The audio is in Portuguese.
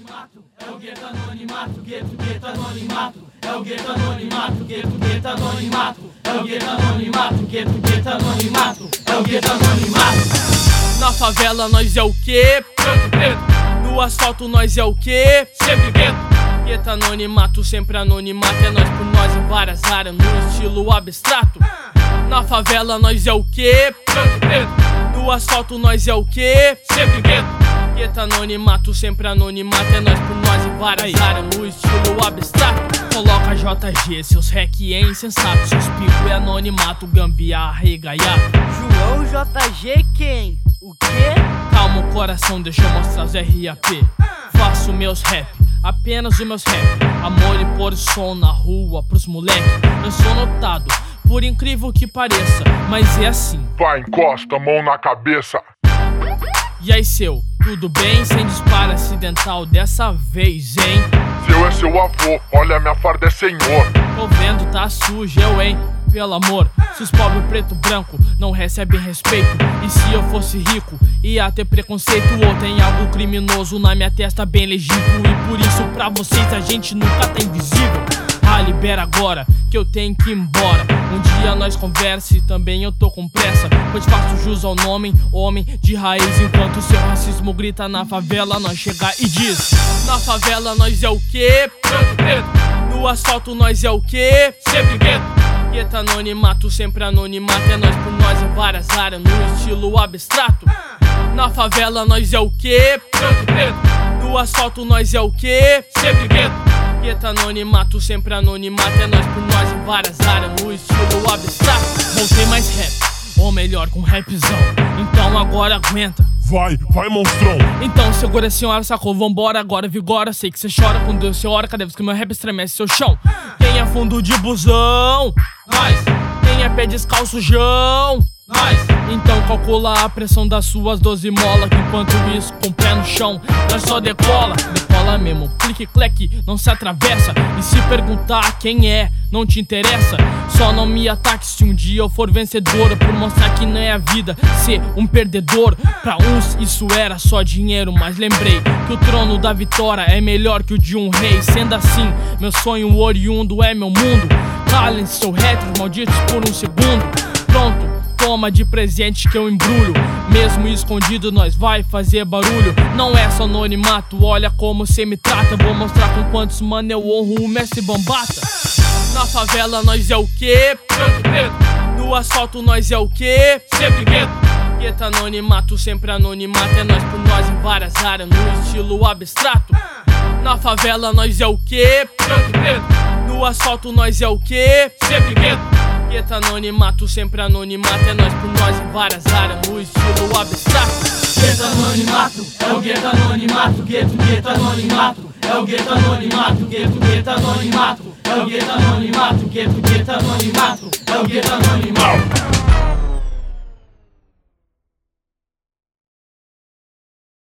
é o gueto anonimato, gueto, gueto anonimato, é o gueto anonimato, gueto, gueto anonimato, é o gueto anonimato, gueto, gueto anonimato, é o gueto anonimato. Na favela nós é o quê? Preto, preto, No asfalto nós é o quê? sempre gueto, Gueto anonimato, sempre anonimato, é nós por nós em várias áreas, no estilo abstrato. Na favela nós é o quê? preto, preto, No asfalto nós é o quê? sempre gueto, Gueto anonimato, sempre anonimato, é nós por nós em várias áreas, no estilo abstrato. Coloca JG, seus rec é insensato, seus pico é anonimato, gambiarra e gaiato. João JG quem? O quê? Calma o coração, deixa eu mostrar os RAP. Faço meus rap, apenas os meus rap. Amor e pôr som na rua pros moleque. Eu sou notado, por incrível que pareça, mas é assim. Vai, encosta, mão na cabeça. E aí, seu, tudo bem? Sem disparo acidental dessa vez, hein? Seu é seu avô, olha minha farda é senhor. Tô vendo, tá sujo, eu, hein? Pelo amor, se os pobres preto branco não recebem respeito E se eu fosse rico, ia ter preconceito Ou tem algo criminoso na minha testa bem legível E por isso pra vocês a gente nunca tá invisível Libera agora, que eu tenho que ir embora Um dia nós conversa e também eu tô com pressa Pois faço jus ao nome, homem de raiz Enquanto seu racismo grita na favela, nós chega e diz Na favela nós é o quê? No asfalto nós é o quê? sempre gueto, Gueto anonimato, sempre anonimato, é nós por nós em várias áreas, no estilo abstrato. Na favela nós é o quê? No asfalto nós é o quê? sempre gueto, Gueto anonimato, sempre anonimato, é nós por nós em várias áreas, no estilo abstrato. Voltei mais rap, ou melhor, com rapzão. Então agora aguenta. Vai, vai, monstrão. Então segura a senhora, sacou? Vambora agora, vigora. Sei que cê chora quando você ora, cada vez que meu rap estremece seu chão. Quem é fundo de busão? nós, Quem é pé descalço, João? Nós, Então calcula a pressão das suas 12 molas que Enquanto isso, com o pé no chão, nós só decola. Decola mesmo, clique, cleque, não se atravessa. E se perguntar quem é, não te interessa. Só não me ataque se um dia eu for vencedor Por mostrar que não é a vida ser um perdedor. Pra uns isso era só dinheiro, mas lembrei Que o trono da vitória é melhor que o de um rei. Sendo assim, meu sonho oriundo é meu mundo. Calem-se, seus réteros malditos por um segundo. Pronto, toma de presente que eu embrulho. Mesmo escondido, nós vai fazer barulho. Não é só anonimato, olha como cê me trata. Vou mostrar com quantos mano eu honro o mestre Bambata. Na favela nós é o quê? No asfalto nós é o quê? sempre gueto, Gueto anonimato, sempre anonimato, é nós por nós em várias áreas, no estilo abstrato. Na favela nós é o quê? No asfalto nós é o quê? sempre gueto, Gueto anonimato, sempre anonimato, é nós por nós em várias áreas, no estilo abstrato. gueto anonimato, é o gueto anonimato, gueto, gueto anonimato, é o gueto anonimato, gueto, gueto anonimato, é o gueto anonimato, gueto, gueto anonimato, é o gueto anonimato.